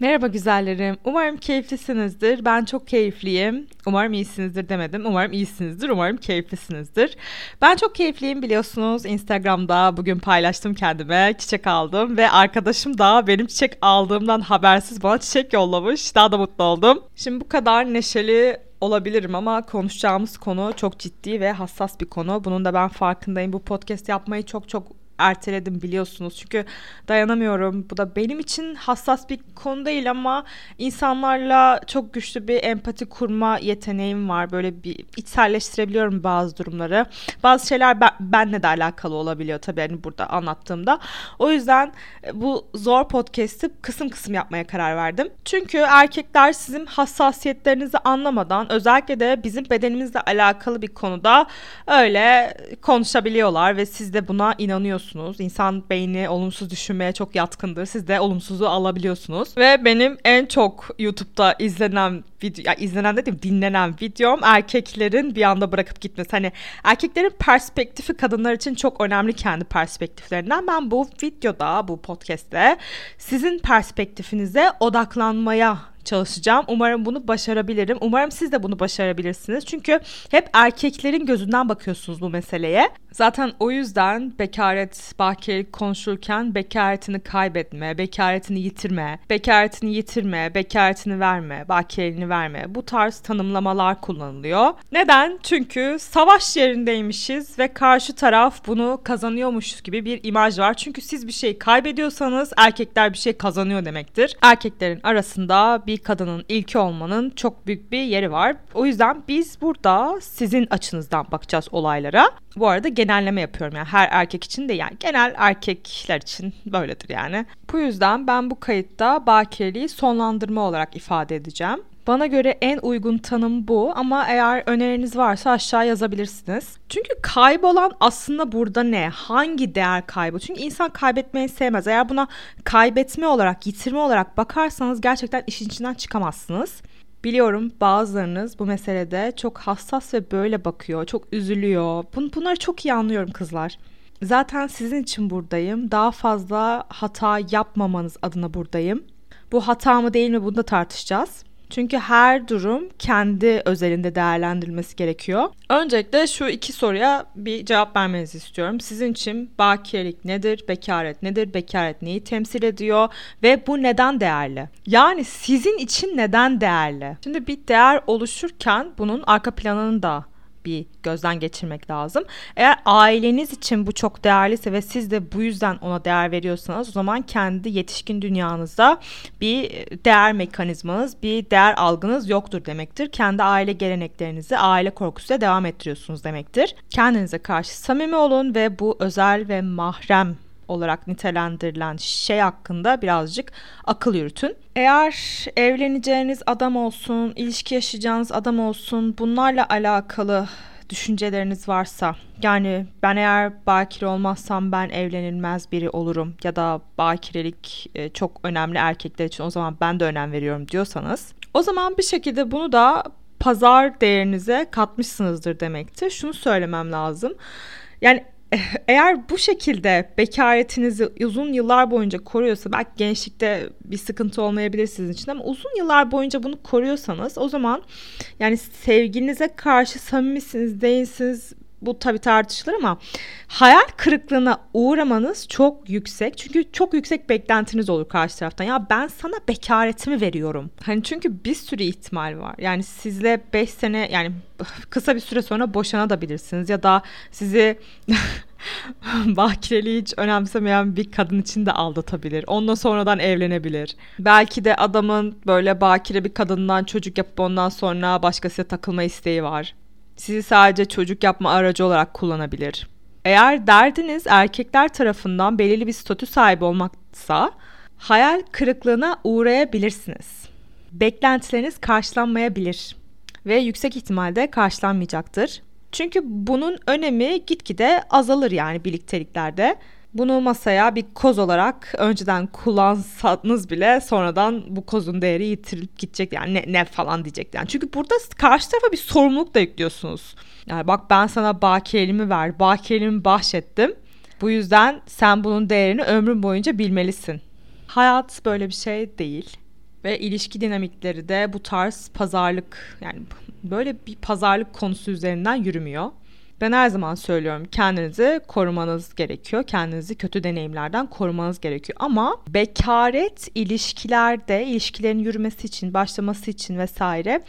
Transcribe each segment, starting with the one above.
Merhaba güzellerim. Umarım keyiflisinizdir. Ben çok keyifliyim. Umarım iyisinizdir demedim. Umarım iyisinizdir. Umarım keyiflisinizdir. Ben çok keyifliyim biliyorsunuz. Instagram'da bugün paylaştım kendime. Çiçek aldım ve arkadaşım da benim çiçek aldığımdan habersiz bana çiçek yollamış. Daha da mutlu oldum. Şimdi bu kadar neşeli olabilirim ama konuşacağımız konu çok ciddi ve hassas bir konu. Bunun da ben farkındayım. Bu podcast yapmayı çok çok erteledim biliyorsunuz. Çünkü dayanamıyorum. Bu da benim için hassas bir konu değil ama insanlarla çok güçlü bir empati kurma yeteneğim var. Böyle bir içselleştirebiliyorum bazı durumları. Bazı şeyler ben, benle de alakalı olabiliyor tabii hani burada anlattığımda. O yüzden e, bu zor podcast'i kısım kısım yapmaya karar verdim. Çünkü erkekler sizin hassasiyetlerinizi anlamadan özellikle de bizim bedenimizle alakalı bir konuda öyle konuşabiliyorlar ve siz de buna inanıyorsunuz alabiliyorsunuz. İnsan beyni olumsuz düşünmeye çok yatkındır. Siz de olumsuzu alabiliyorsunuz. Ve benim en çok YouTube'da izlenen video, ya izlenen dedim dinlenen videom erkeklerin bir anda bırakıp gitmesi. Hani erkeklerin perspektifi kadınlar için çok önemli kendi perspektiflerinden. Ben bu videoda, bu podcast'te sizin perspektifinize odaklanmaya çalışacağım. Umarım bunu başarabilirim. Umarım siz de bunu başarabilirsiniz. Çünkü hep erkeklerin gözünden bakıyorsunuz bu meseleye. Zaten o yüzden bekaret, bakirelik konuşurken bekaretini kaybetme, bekaretini yitirme, bekaretini yitirme, bekaretini verme, bakireliğini verme. Bu tarz tanımlamalar kullanılıyor. Neden? Çünkü savaş yerindeymişiz ve karşı taraf bunu kazanıyormuş gibi bir imaj var. Çünkü siz bir şey kaybediyorsanız erkekler bir şey kazanıyor demektir. Erkeklerin arasında bir kadının ilki olmanın çok büyük bir yeri var. O yüzden biz burada sizin açınızdan bakacağız olaylara. Bu arada genelleme yapıyorum yani her erkek için de yani genel erkekler için böyledir yani. Bu yüzden ben bu kayıtta bakireliği sonlandırma olarak ifade edeceğim. Bana göre en uygun tanım bu ama eğer öneriniz varsa aşağı yazabilirsiniz. Çünkü kaybolan aslında burada ne? Hangi değer kaybı? Çünkü insan kaybetmeyi sevmez. Eğer buna kaybetme olarak, yitirme olarak bakarsanız gerçekten işin içinden çıkamazsınız. Biliyorum bazılarınız bu meselede çok hassas ve böyle bakıyor, çok üzülüyor. Bun bunları çok iyi anlıyorum kızlar. Zaten sizin için buradayım. Daha fazla hata yapmamanız adına buradayım. Bu hata mı değil mi bunu da tartışacağız. Çünkü her durum kendi özelinde değerlendirilmesi gerekiyor. Öncelikle şu iki soruya bir cevap vermenizi istiyorum. Sizin için bakiyelik nedir, bekaret nedir, bekaret neyi temsil ediyor ve bu neden değerli? Yani sizin için neden değerli? Şimdi bir değer oluşurken bunun arka planını da bir gözden geçirmek lazım. Eğer aileniz için bu çok değerliyse ve siz de bu yüzden ona değer veriyorsanız o zaman kendi yetişkin dünyanızda bir değer mekanizmanız, bir değer algınız yoktur demektir. Kendi aile geleneklerinizi aile korkusuyla devam ettiriyorsunuz demektir. Kendinize karşı samimi olun ve bu özel ve mahrem olarak nitelendirilen şey hakkında birazcık akıl yürütün. Eğer evleneceğiniz adam olsun, ilişki yaşayacağınız adam olsun bunlarla alakalı düşünceleriniz varsa yani ben eğer bakire olmazsam ben evlenilmez biri olurum ya da bakirelik e, çok önemli erkekler için o zaman ben de önem veriyorum diyorsanız o zaman bir şekilde bunu da pazar değerinize katmışsınızdır demektir. Şunu söylemem lazım. Yani eğer bu şekilde bekaretinizi uzun yıllar boyunca koruyorsa belki gençlikte bir sıkıntı olmayabilir sizin için ama uzun yıllar boyunca bunu koruyorsanız o zaman yani sevginize karşı samimisiniz değilsiniz bu tabii tartışılır ama hayal kırıklığına uğramanız çok yüksek. Çünkü çok yüksek beklentiniz olur karşı taraftan. Ya ben sana bekaretimi veriyorum. Hani çünkü bir sürü ihtimal var. Yani sizle 5 sene yani kısa bir süre sonra boşanabilirsiniz ya da sizi bakireliği hiç önemsemeyen bir kadın için de aldatabilir. Onunla sonradan evlenebilir. Belki de adamın böyle bakire bir kadından çocuk yapıp ondan sonra başkasıyla takılma isteği var sizi sadece çocuk yapma aracı olarak kullanabilir. Eğer derdiniz erkekler tarafından belirli bir statü sahibi olmaksa hayal kırıklığına uğrayabilirsiniz. Beklentileriniz karşılanmayabilir ve yüksek ihtimalle karşılanmayacaktır. Çünkü bunun önemi gitgide azalır yani birlikteliklerde. Bunu masaya bir koz olarak önceden kullansanız bile sonradan bu kozun değeri yitirilip gidecek yani ne, ne falan diyecek yani. Çünkü burada karşı tarafa bir sorumluluk da yüklüyorsunuz. Yani bak ben sana bakiyelimi ver, bakiyelimi bahşettim. Bu yüzden sen bunun değerini ömrün boyunca bilmelisin. Hayat böyle bir şey değil. Ve ilişki dinamikleri de bu tarz pazarlık yani böyle bir pazarlık konusu üzerinden yürümüyor. Ben her zaman söylüyorum kendinizi korumanız gerekiyor. Kendinizi kötü deneyimlerden korumanız gerekiyor. Ama bekaret ilişkilerde, ilişkilerin yürümesi için, başlaması için vesaire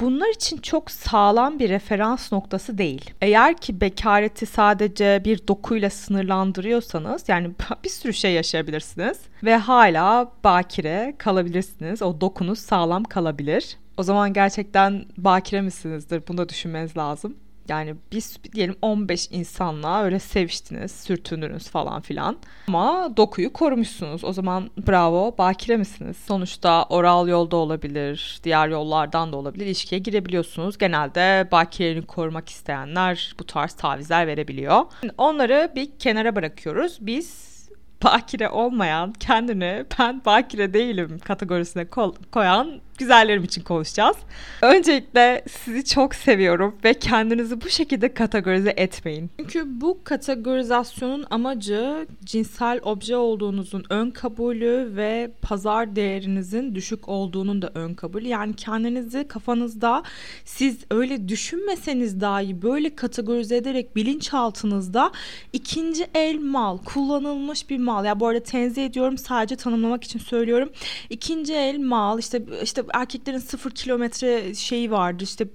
bunlar için çok sağlam bir referans noktası değil. Eğer ki bekareti sadece bir dokuyla sınırlandırıyorsanız yani bir sürü şey yaşayabilirsiniz ve hala bakire kalabilirsiniz. O dokunuz sağlam kalabilir. O zaman gerçekten bakire misinizdir? Bunu da düşünmeniz lazım. Yani biz diyelim 15 insanla öyle seviştiniz, sürtündünüz falan filan. Ama dokuyu korumuşsunuz. O zaman bravo, bakire misiniz? Sonuçta oral yolda olabilir, diğer yollardan da olabilir. İlişkiye girebiliyorsunuz. Genelde bakirelerini korumak isteyenler bu tarz tavizler verebiliyor. Onları bir kenara bırakıyoruz. Biz bakire olmayan, kendini ben bakire değilim kategorisine koyan güzellerim için konuşacağız. Öncelikle sizi çok seviyorum ve kendinizi bu şekilde kategorize etmeyin. Çünkü bu kategorizasyonun amacı cinsel obje olduğunuzun ön kabulü ve pazar değerinizin düşük olduğunun da ön kabulü. Yani kendinizi kafanızda siz öyle düşünmeseniz dahi böyle kategorize ederek bilinçaltınızda ikinci el mal, kullanılmış bir mal. Ya bu arada tenzih ediyorum sadece tanımlamak için söylüyorum. İkinci el mal işte işte erkeklerin sıfır kilometre şeyi vardı işte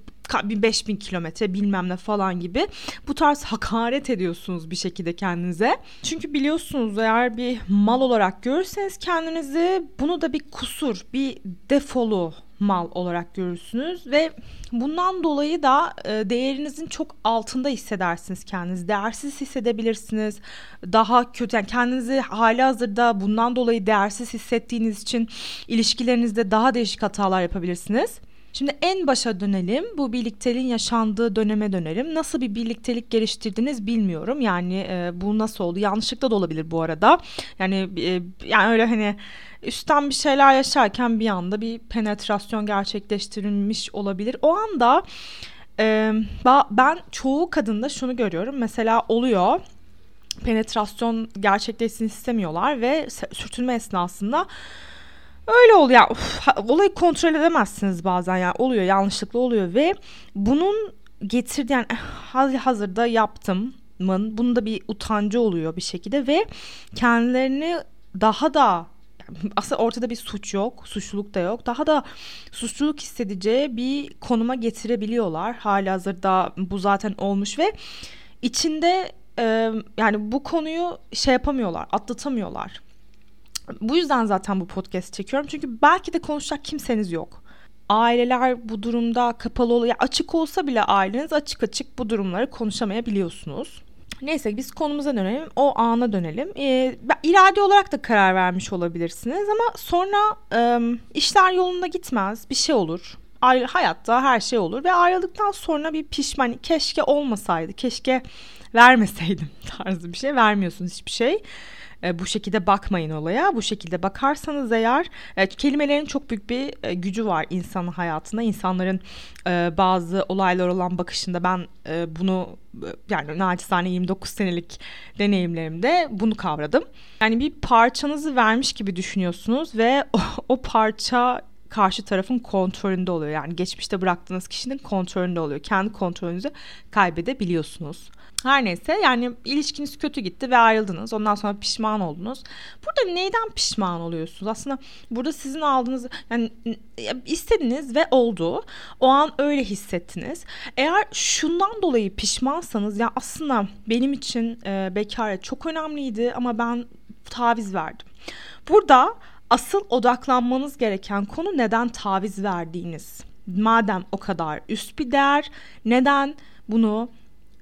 bir 5000 kilometre bilmem ne falan gibi bu tarz hakaret ediyorsunuz bir şekilde kendinize. Çünkü biliyorsunuz eğer bir mal olarak görürseniz kendinizi bunu da bir kusur, bir defolu mal olarak görürsünüz ve bundan dolayı da e, değerinizin çok altında hissedersiniz kendinizi. Değersiz hissedebilirsiniz. Daha kötü yani kendinizi hali hazırda bundan dolayı değersiz hissettiğiniz için ilişkilerinizde daha değişik hatalar yapabilirsiniz. Şimdi en başa dönelim. Bu birlikteliğin yaşandığı döneme dönelim. Nasıl bir birliktelik geliştirdiniz bilmiyorum. Yani e, bu nasıl oldu? Yanlışlıkla da olabilir bu arada. Yani e, yani öyle hani üstten bir şeyler yaşarken bir anda bir penetrasyon gerçekleştirilmiş olabilir. O anda e, ben çoğu kadında şunu görüyorum. Mesela oluyor penetrasyon gerçekleşsin istemiyorlar ve sürtünme esnasında öyle oluyor. Yani, uf, olayı kontrol edemezsiniz bazen yani oluyor yanlışlıkla oluyor ve bunun getirdiği yani hazırda yaptım bunun da bir utancı oluyor bir şekilde ve kendilerini daha da aslında ortada bir suç yok, suçluluk da yok. Daha da suçluluk hissedeceği bir konuma getirebiliyorlar. Hali hazırda bu zaten olmuş ve içinde e, yani bu konuyu şey yapamıyorlar, atlatamıyorlar. Bu yüzden zaten bu podcast çekiyorum. Çünkü belki de konuşacak kimseniz yok. Aileler bu durumda kapalı oluyor. Açık olsa bile aileniz açık açık bu durumları konuşamayabiliyorsunuz. Neyse biz konumuza dönelim. O ana dönelim. Ee, irade olarak da karar vermiş olabilirsiniz ama sonra e, işler yolunda gitmez. Bir şey olur. Hayatta her şey olur ve ayrıldıktan sonra bir pişman keşke olmasaydı, keşke vermeseydim tarzı bir şey. Vermiyorsunuz hiçbir şey. E, bu şekilde bakmayın olaya. Bu şekilde bakarsanız eğer e, kelimelerin çok büyük bir e, gücü var insanın hayatında. İnsanların bazı olaylar olan bakışında ben bunu yani naçizane 29 senelik deneyimlerimde bunu kavradım. Yani bir parçanızı vermiş gibi düşünüyorsunuz ve o, o parça karşı tarafın kontrolünde oluyor. Yani geçmişte bıraktığınız kişinin kontrolünde oluyor. Kendi kontrolünüzü kaybedebiliyorsunuz. Her neyse yani ilişkiniz kötü gitti ve ayrıldınız. Ondan sonra pişman oldunuz. Burada neyden pişman oluyorsunuz? Aslında burada sizin aldığınız yani istediniz ve oldu. O an öyle hissettiniz. Eğer şundan dolayı pişmansanız ya aslında benim için e, bekaret çok önemliydi ama ben taviz verdim. Burada asıl odaklanmanız gereken konu neden taviz verdiğiniz. Madem o kadar üst bir değer neden bunu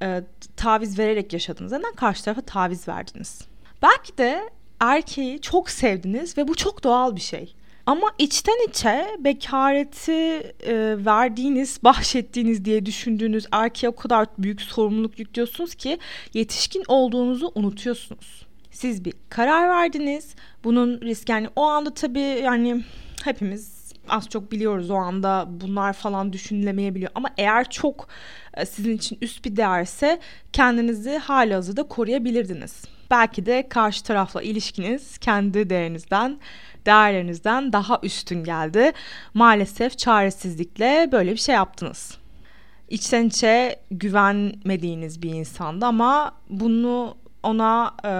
e, taviz vererek yaşadınız? Neden karşı tarafa taviz verdiniz? Belki de erkeği çok sevdiniz ve bu çok doğal bir şey. Ama içten içe bekareti e, verdiğiniz, bahşettiğiniz diye düşündüğünüz erkeğe o kadar büyük sorumluluk yüklüyorsunuz ki yetişkin olduğunuzu unutuyorsunuz. Siz bir karar verdiniz. Bunun risk yani o anda tabii yani hepimiz az çok biliyoruz o anda bunlar falan düşünülemeyebiliyor. Ama eğer çok sizin için üst bir değerse kendinizi hali hazırda koruyabilirdiniz. belki de karşı tarafla ilişkiniz kendi değerinizden değerlerinizden daha üstün geldi. Maalesef çaresizlikle böyle bir şey yaptınız. İçten içe güvenmediğiniz bir insandı ama bunu ona e,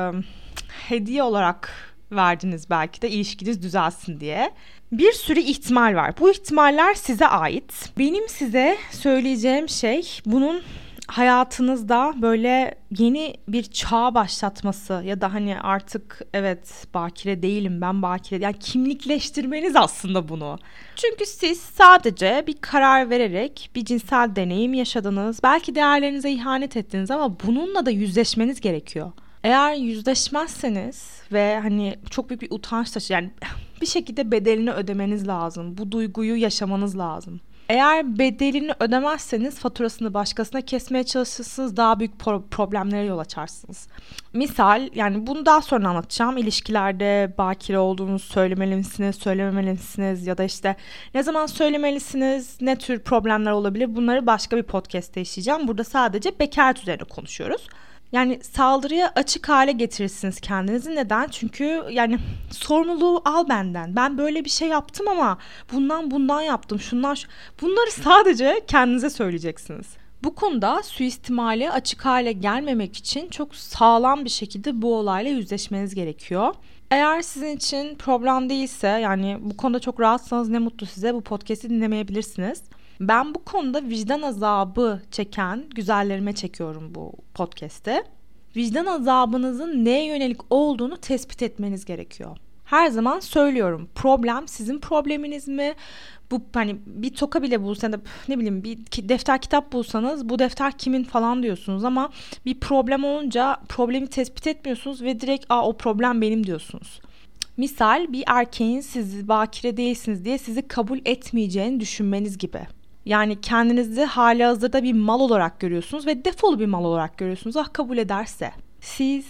hediye olarak verdiniz belki de ilişkiniz düzelsin diye. Bir sürü ihtimal var. Bu ihtimaller size ait. Benim size söyleyeceğim şey bunun hayatınızda böyle yeni bir çağ başlatması ya da hani artık evet bakire değilim ben bakire yani kimlikleştirmeniz aslında bunu. Çünkü siz sadece bir karar vererek bir cinsel deneyim yaşadınız. Belki değerlerinize ihanet ettiniz ama bununla da yüzleşmeniz gerekiyor. Eğer yüzleşmezseniz ve hani çok büyük bir utanç taşı yani bir şekilde bedelini ödemeniz lazım. Bu duyguyu yaşamanız lazım. Eğer bedelini ödemezseniz faturasını başkasına kesmeye çalışırsınız daha büyük pro- problemlere yol açarsınız. Misal yani bunu daha sonra anlatacağım. İlişkilerde bakire olduğunuzu söylemelisiniz, söylememelisiniz ya da işte ne zaman söylemelisiniz, ne tür problemler olabilir bunları başka bir podcast'te işleyeceğim. Burada sadece bekaret üzerine konuşuyoruz. Yani saldırıya açık hale getirirsiniz kendinizi. Neden? Çünkü yani sorumluluğu al benden. Ben böyle bir şey yaptım ama bundan bundan yaptım. Şundan şu... Bunları sadece kendinize söyleyeceksiniz. Bu konuda suistimali açık hale gelmemek için çok sağlam bir şekilde bu olayla yüzleşmeniz gerekiyor. Eğer sizin için problem değilse yani bu konuda çok rahatsanız ne mutlu size bu podcast'i dinlemeyebilirsiniz. Ben bu konuda vicdan azabı çeken güzellerime çekiyorum bu podcast'te. Vicdan azabınızın neye yönelik olduğunu tespit etmeniz gerekiyor. Her zaman söylüyorum. Problem sizin probleminiz mi? Bu hani bir toka bile bulsanız ne bileyim bir defter kitap bulsanız bu defter kimin falan diyorsunuz ama bir problem olunca problemi tespit etmiyorsunuz ve direkt Aa, o problem benim diyorsunuz. Misal bir erkeğin siz bakire değilsiniz diye sizi kabul etmeyeceğini düşünmeniz gibi. Yani kendinizi hali hazırda bir mal olarak görüyorsunuz ve defolu bir mal olarak görüyorsunuz. Ah kabul ederse. Siz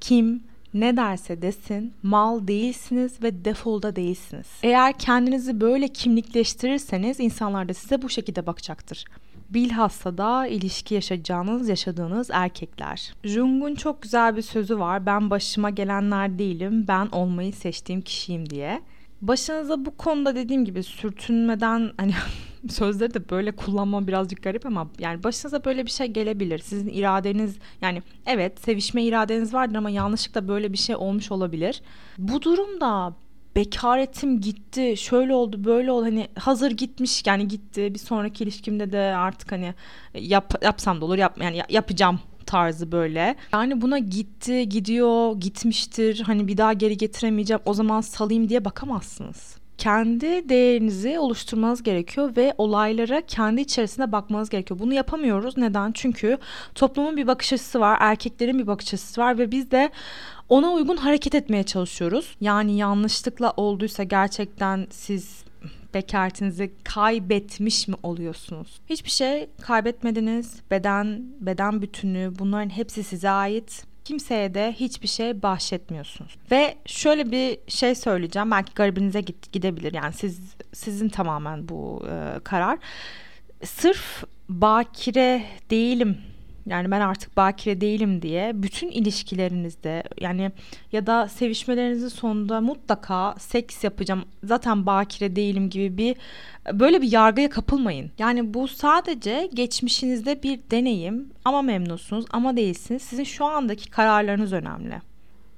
kim ne derse desin mal değilsiniz ve defolda değilsiniz. Eğer kendinizi böyle kimlikleştirirseniz insanlar da size bu şekilde bakacaktır. Bilhassa da ilişki yaşayacağınız, yaşadığınız erkekler. Jung'un çok güzel bir sözü var. Ben başıma gelenler değilim, ben olmayı seçtiğim kişiyim diye. Başınıza bu konuda dediğim gibi sürtünmeden hani sözleri de böyle kullanma birazcık garip ama yani başınıza böyle bir şey gelebilir. Sizin iradeniz yani evet sevişme iradeniz vardır ama yanlışlıkla böyle bir şey olmuş olabilir. Bu durumda bekaretim gitti şöyle oldu böyle oldu hani hazır gitmiş yani gitti bir sonraki ilişkimde de artık hani yap, yapsam da olur yap, yani yapacağım tarzı böyle. Yani buna gitti, gidiyor, gitmiştir. Hani bir daha geri getiremeyeceğim. O zaman salayım diye bakamazsınız kendi değerinizi oluşturmanız gerekiyor ve olaylara kendi içerisinde bakmanız gerekiyor. Bunu yapamıyoruz. Neden? Çünkü toplumun bir bakış açısı var, erkeklerin bir bakış açısı var ve biz de ona uygun hareket etmeye çalışıyoruz. Yani yanlışlıkla olduysa gerçekten siz bekaretinizi kaybetmiş mi oluyorsunuz? Hiçbir şey kaybetmediniz. Beden, beden bütünü bunların hepsi size ait kimseye de hiçbir şey bahşetmiyorsunuz. Ve şöyle bir şey söyleyeceğim. Belki garibinize git, gidebilir. Yani siz sizin tamamen bu e, karar. Sırf bakire değilim yani ben artık bakire değilim diye bütün ilişkilerinizde yani ya da sevişmelerinizin sonunda mutlaka seks yapacağım zaten bakire değilim gibi bir böyle bir yargıya kapılmayın. Yani bu sadece geçmişinizde bir deneyim ama memnunsunuz ama değilsiniz. Sizin şu andaki kararlarınız önemli.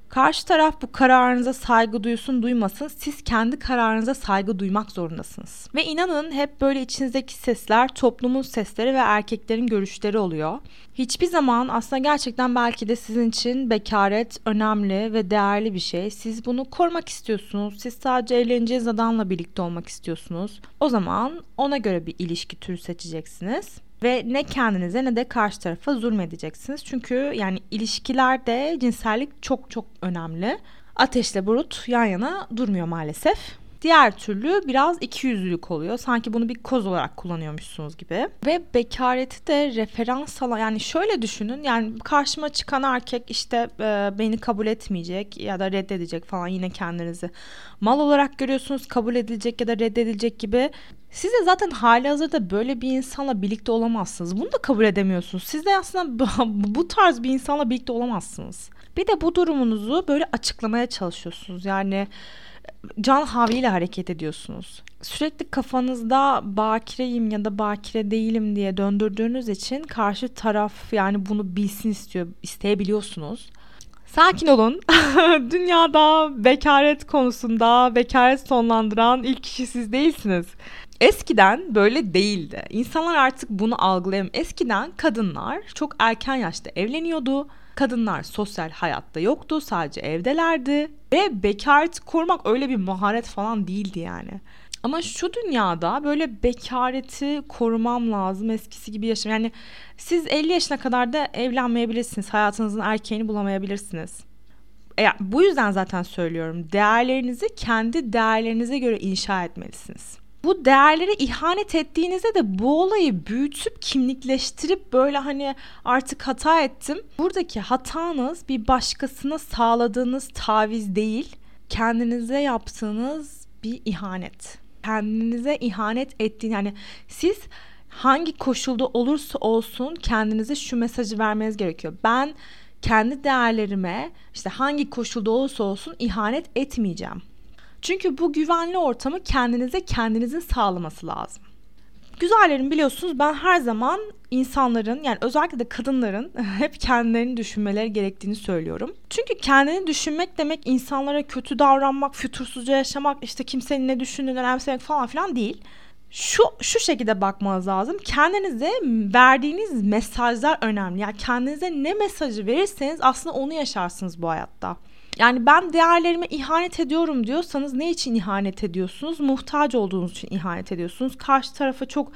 Karşı taraf bu kararınıza saygı duysun duymasın siz kendi kararınıza saygı duymak zorundasınız. Ve inanın hep böyle içinizdeki sesler toplumun sesleri ve erkeklerin görüşleri oluyor. Hiçbir zaman aslında gerçekten belki de sizin için bekaret önemli ve değerli bir şey. Siz bunu korumak istiyorsunuz. Siz sadece evleneceğiniz adamla birlikte olmak istiyorsunuz. O zaman ona göre bir ilişki türü seçeceksiniz ve ne kendinize ne de karşı tarafa zulmedeceksiniz. Çünkü yani ilişkilerde cinsellik çok çok önemli. Ateşle burut yan yana durmuyor maalesef. Diğer türlü biraz iki yüzlülük oluyor. Sanki bunu bir koz olarak kullanıyormuşsunuz gibi. Ve bekareti de referans alan yani şöyle düşünün yani karşıma çıkan erkek işte e, beni kabul etmeyecek ya da reddedecek falan yine kendinizi mal olarak görüyorsunuz kabul edilecek ya da reddedilecek gibi siz de zaten hali hazırda böyle bir insanla birlikte olamazsınız. Bunu da kabul edemiyorsunuz. Siz de aslında bu tarz bir insanla birlikte olamazsınız. Bir de bu durumunuzu böyle açıklamaya çalışıyorsunuz. Yani can havliyle hareket ediyorsunuz. Sürekli kafanızda bakireyim ya da bakire değilim diye döndürdüğünüz için karşı taraf yani bunu bilsin istiyor, isteyebiliyorsunuz. Sakin olun. Dünyada bekaret konusunda bekaret sonlandıran ilk kişi siz değilsiniz. Eskiden böyle değildi. İnsanlar artık bunu algılayamıyor. Eskiden kadınlar çok erken yaşta evleniyordu. Kadınlar sosyal hayatta yoktu, sadece evdelerdi ve bekaret korumak öyle bir maharet falan değildi yani. Ama şu dünyada böyle bekareti korumam lazım eskisi gibi yaşam. Yani siz 50 yaşına kadar da evlenmeyebilirsiniz. Hayatınızın erkeğini bulamayabilirsiniz. E, bu yüzden zaten söylüyorum. Değerlerinizi kendi değerlerinize göre inşa etmelisiniz. Bu değerlere ihanet ettiğinizde de bu olayı büyütüp kimlikleştirip böyle hani artık hata ettim. Buradaki hatanız bir başkasına sağladığınız taviz değil, kendinize yaptığınız bir ihanet kendinize ihanet ettiğin yani siz hangi koşulda olursa olsun kendinize şu mesajı vermeniz gerekiyor. Ben kendi değerlerime işte hangi koşulda olursa olsun ihanet etmeyeceğim. Çünkü bu güvenli ortamı kendinize kendinizin sağlaması lazım. Güzellerim biliyorsunuz ben her zaman insanların yani özellikle de kadınların hep kendilerini düşünmeleri gerektiğini söylüyorum. Çünkü kendini düşünmek demek insanlara kötü davranmak, fütursuzca yaşamak, işte kimsenin ne düşündüğünü önemsemek falan filan değil. Şu şu şekilde bakmanız lazım. Kendinize verdiğiniz mesajlar önemli. Yani kendinize ne mesajı verirseniz aslında onu yaşarsınız bu hayatta. Yani ben değerlerime ihanet ediyorum diyorsanız ne için ihanet ediyorsunuz? Muhtaç olduğunuz için ihanet ediyorsunuz. Karşı tarafa çok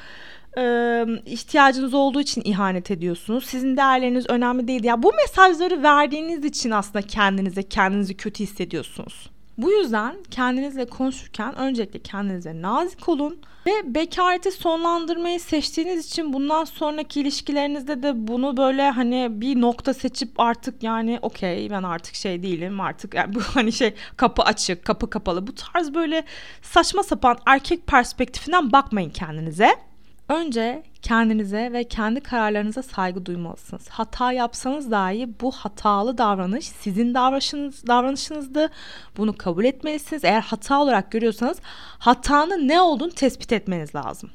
e, ihtiyacınız olduğu için ihanet ediyorsunuz. Sizin değerleriniz önemli değil. Ya yani bu mesajları verdiğiniz için aslında kendinize kendinizi kötü hissediyorsunuz. Bu yüzden kendinizle konuşurken öncelikle kendinize nazik olun ve bekareti sonlandırmayı seçtiğiniz için bundan sonraki ilişkilerinizde de bunu böyle hani bir nokta seçip artık yani okey ben artık şey değilim artık yani bu hani şey kapı açık kapı kapalı bu tarz böyle saçma sapan erkek perspektifinden bakmayın kendinize. Önce kendinize ve kendi kararlarınıza saygı duymalısınız. Hata yapsanız dahi bu hatalı davranış sizin davranışınız, davranışınızdı. Bunu kabul etmelisiniz. Eğer hata olarak görüyorsanız hatanın ne olduğunu tespit etmeniz lazım.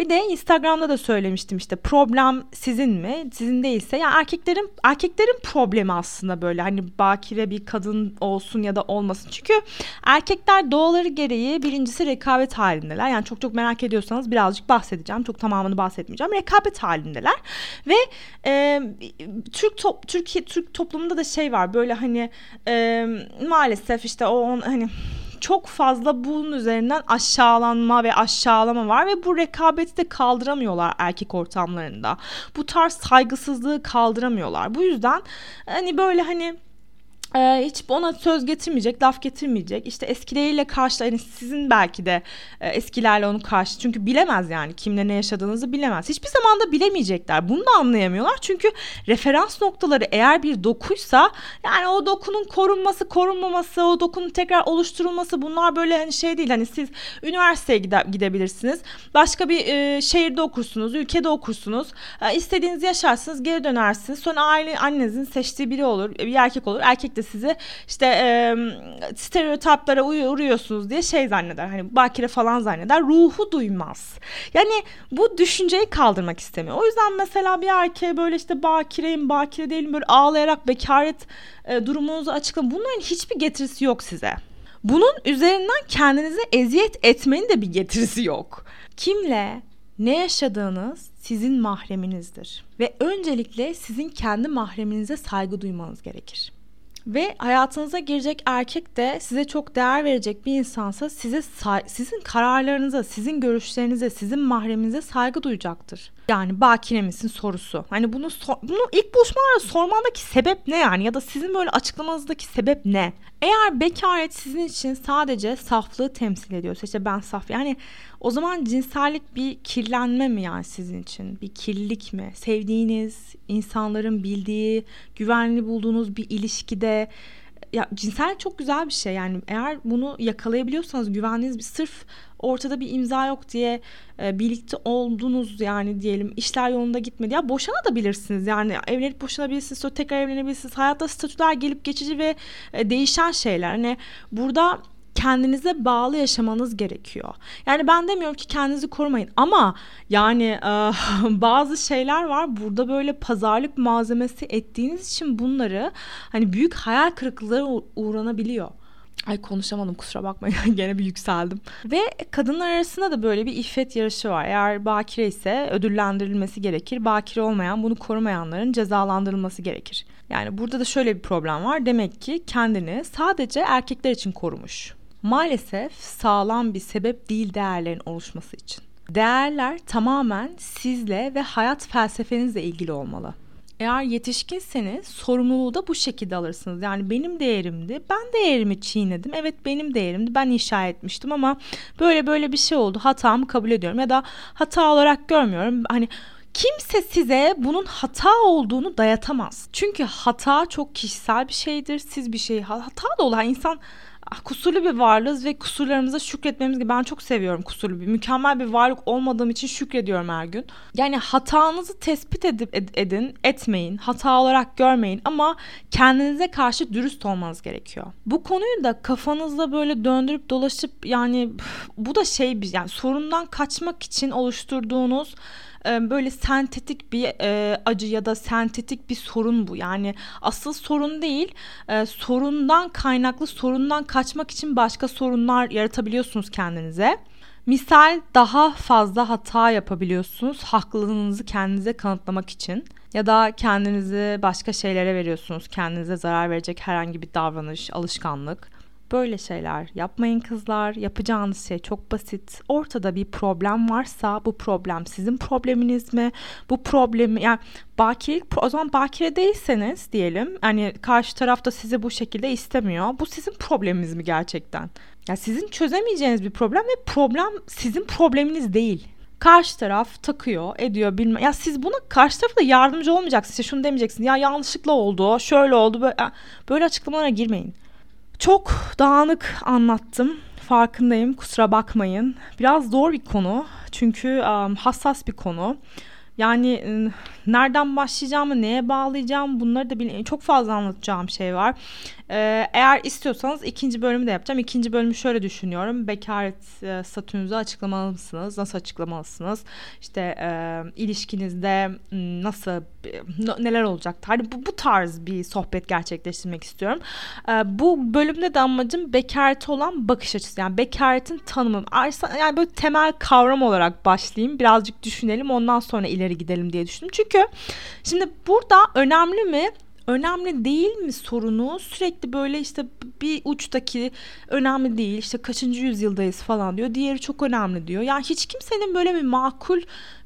Bir de Instagram'da da söylemiştim işte problem sizin mi? Sizin değilse ya yani erkeklerin erkeklerin problemi aslında böyle hani bakire bir kadın olsun ya da olmasın. Çünkü erkekler doğaları gereği birincisi rekabet halindeler. Yani çok çok merak ediyorsanız birazcık bahsedeceğim. Çok tamamını bahsetmeyeceğim. Rekabet halindeler ve e, Türk top, Türkiye Türk toplumunda da şey var böyle hani e, maalesef işte o hani çok fazla bunun üzerinden aşağılanma ve aşağılama var ve bu rekabeti de kaldıramıyorlar erkek ortamlarında. Bu tarz saygısızlığı kaldıramıyorlar. Bu yüzden hani böyle hani ee, hiç ona söz getirmeyecek, laf getirmeyecek. İşte eskileriyle karşı, yani sizin belki de e, eskilerle onu karşı. Çünkü bilemez yani kimle ne yaşadığınızı bilemez. Hiçbir zaman da bilemeyecekler. Bunu da anlayamıyorlar. Çünkü referans noktaları eğer bir dokuysa yani o dokunun korunması, korunmaması, o dokunun tekrar oluşturulması bunlar böyle hani şey değil. Hani siz üniversiteye gide, gidebilirsiniz. Başka bir e, şehirde okursunuz, ülkede okursunuz. E, istediğinizi yaşarsınız, geri dönersiniz. Sonra aile annenizin seçtiği biri olur, bir erkek olur. Erkek de de sizi işte e, stereotiplara uyuyorsunuz diye şey zanneder. Hani bakire falan zanneder. Ruhu duymaz. Yani bu düşünceyi kaldırmak istemiyor. O yüzden mesela bir erkeğe böyle işte bakireyim, bakire değilim böyle ağlayarak bekaret e, durumunuzu açıklayın. Bunların hiçbir getirisi yok size. Bunun üzerinden kendinize eziyet etmenin de bir getirisi yok. Kimle ne yaşadığınız sizin mahreminizdir ve öncelikle sizin kendi mahreminize saygı duymanız gerekir. Ve hayatınıza girecek erkek de size çok değer verecek bir insansa size sizin kararlarınıza, sizin görüşlerinize, sizin mahreminize saygı duyacaktır. Yani bakire misin sorusu. Hani bunu sor, bunu ilk buluşmalarda sormandaki sebep ne yani ya da sizin böyle açıklamanızdaki sebep ne? Eğer bekaret sizin için sadece saflığı temsil ediyorsa işte ben saf yani o zaman cinsellik bir kirlenme mi yani sizin için? Bir kirlilik mi? Sevdiğiniz, insanların bildiği, güvenli bulduğunuz bir ilişkide ya cinsellik çok güzel bir şey. Yani eğer bunu yakalayabiliyorsanız güvendiğiniz bir sırf ortada bir imza yok diye e, birlikte oldunuz yani diyelim işler yolunda gitmedi. Ya boşanabilirsiniz yani evlenip boşanabilirsiniz sonra tekrar evlenebilirsiniz. Hayatta statüler gelip geçici ve e, değişen şeyler. Hani burada kendinize bağlı yaşamanız gerekiyor. Yani ben demiyorum ki kendinizi korumayın ama yani e, bazı şeyler var burada böyle pazarlık malzemesi ettiğiniz için bunları hani büyük hayal kırıklıkları uğranabiliyor. Ay konuşamadım kusura bakmayın gene bir yükseldim. Ve kadınlar arasında da böyle bir iffet yarışı var. Eğer bakire ise ödüllendirilmesi gerekir. Bakire olmayan bunu korumayanların cezalandırılması gerekir. Yani burada da şöyle bir problem var. Demek ki kendini sadece erkekler için korumuş. Maalesef sağlam bir sebep değil değerlerin oluşması için. Değerler tamamen sizle ve hayat felsefenizle ilgili olmalı. Eğer yetişkinseniz sorumluluğu da bu şekilde alırsınız. Yani benim değerimdi. Ben değerimi çiğnedim. Evet benim değerimdi. Ben inşa etmiştim ama böyle böyle bir şey oldu. Hatamı kabul ediyorum ya da hata olarak görmüyorum. Hani Kimse size bunun hata olduğunu dayatamaz. Çünkü hata çok kişisel bir şeydir. Siz bir şey hata da olan insan kusurlu bir varlığız ve kusurlarımıza şükretmemiz gibi ben çok seviyorum kusurlu bir mükemmel bir varlık olmadığım için şükrediyorum her gün. Yani hatanızı tespit edip ed- edin, etmeyin, hata olarak görmeyin ama kendinize karşı dürüst olmanız gerekiyor. Bu konuyu da kafanızda böyle döndürüp dolaşıp yani bu da şey yani sorundan kaçmak için oluşturduğunuz böyle sentetik bir acı ya da sentetik bir sorun bu. Yani asıl sorun değil, sorundan kaynaklı sorundan kaçmak için başka sorunlar yaratabiliyorsunuz kendinize. Misal daha fazla hata yapabiliyorsunuz haklılığınızı kendinize kanıtlamak için ya da kendinizi başka şeylere veriyorsunuz. Kendinize zarar verecek herhangi bir davranış, alışkanlık. Böyle şeyler yapmayın kızlar. Yapacağınız şey çok basit. Ortada bir problem varsa bu problem sizin probleminiz mi? Bu problemi yani bakirelik o zaman bakire değilseniz diyelim hani karşı tarafta sizi bu şekilde istemiyor. Bu sizin probleminiz mi gerçekten? Yani sizin çözemeyeceğiniz bir problem ve problem sizin probleminiz değil karşı taraf takıyor ediyor bilmem ya siz buna karşı tarafa da yardımcı olmayacaksınız işte şunu demeyeceksiniz ya yanlışlıkla oldu şöyle oldu böyle, böyle açıklamalara girmeyin çok dağınık anlattım. Farkındayım. Kusura bakmayın. Biraz zor bir konu. Çünkü um, hassas bir konu. Yani nereden başlayacağımı, neye bağlayacağım bunları da bilin. Çok fazla anlatacağım şey var. Ee, eğer istiyorsanız ikinci bölümü de yapacağım. İkinci bölümü şöyle düşünüyorum. Bekaret e, statünüzü açıklamalısınız. Nasıl açıklamalısınız? İşte e, ilişkinizde nasıl neler olacak? Hani bu, bu tarz bir sohbet gerçekleştirmek istiyorum. E, bu bölümde de amacım bekarete olan bakış açısı. Yani bekaretin tanımı. Yani böyle temel kavram olarak başlayayım. Birazcık düşünelim. Ondan sonra ileri gidelim diye düşündüm. Çünkü şimdi burada önemli mi? Önemli değil mi sorunu? Sürekli böyle işte bir uçtaki önemli değil işte kaçıncı yüzyıldayız falan diyor. Diğeri çok önemli diyor. Yani hiç kimsenin böyle bir makul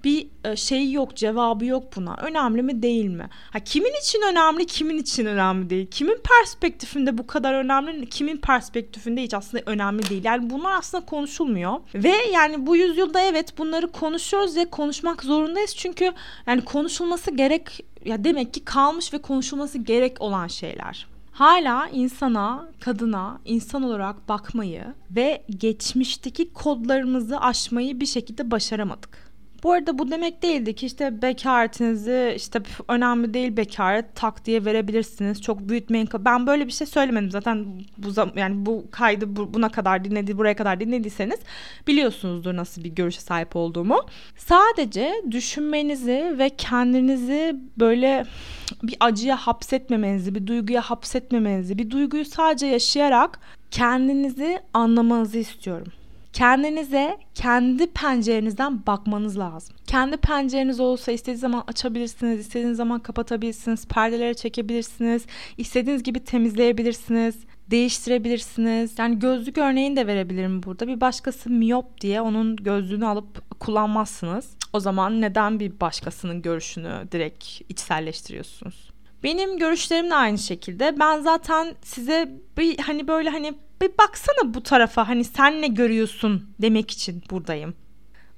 bir e, şey yok cevabı yok buna. Önemli mi değil mi? Ha kimin için önemli kimin için önemli değil? Kimin perspektifinde bu kadar önemli kimin perspektifinde hiç aslında önemli değil? Yani bunlar aslında konuşulmuyor. Ve yani bu yüzyılda evet bunları konuşuyoruz ve konuşmak zorundayız. Çünkü yani konuşulması gerek ya demek ki kalmış ve konuşulması gerek olan şeyler. Hala insana, kadına insan olarak bakmayı ve geçmişteki kodlarımızı aşmayı bir şekilde başaramadık. Bu arada bu demek değildi ki işte bekaretinizi işte önemli değil bekaret tak diye verebilirsiniz. Çok büyütmeyin. Ben böyle bir şey söylemedim zaten bu yani bu kaydı buna kadar dinledi buraya kadar dinlediyseniz biliyorsunuzdur nasıl bir görüşe sahip olduğumu. Sadece düşünmenizi ve kendinizi böyle bir acıya hapsetmemenizi, bir duyguya hapsetmemenizi, bir duyguyu sadece yaşayarak kendinizi anlamanızı istiyorum. Kendinize kendi pencerenizden bakmanız lazım. Kendi pencereniz olsa istediğiniz zaman açabilirsiniz, istediğiniz zaman kapatabilirsiniz, perdeleri çekebilirsiniz, istediğiniz gibi temizleyebilirsiniz, değiştirebilirsiniz. Yani gözlük örneğini de verebilirim burada. Bir başkası miyop diye onun gözlüğünü alıp kullanmazsınız. O zaman neden bir başkasının görüşünü direkt içselleştiriyorsunuz? Benim görüşlerim de aynı şekilde. Ben zaten size bir hani böyle hani bir baksana bu tarafa hani sen ne görüyorsun demek için buradayım.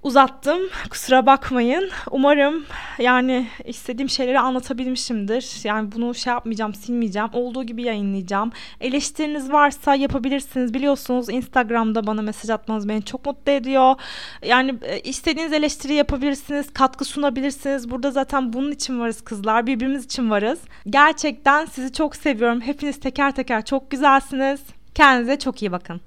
Uzattım. Kusura bakmayın. Umarım yani istediğim şeyleri anlatabilmişimdir. Yani bunu şey yapmayacağım, silmeyeceğim. Olduğu gibi yayınlayacağım. Eleştiriniz varsa yapabilirsiniz. Biliyorsunuz Instagram'da bana mesaj atmanız beni çok mutlu ediyor. Yani e, istediğiniz eleştiri yapabilirsiniz, katkı sunabilirsiniz. Burada zaten bunun için varız kızlar. Birbirimiz için varız. Gerçekten sizi çok seviyorum. Hepiniz teker teker çok güzelsiniz. Kendinize çok iyi bakın.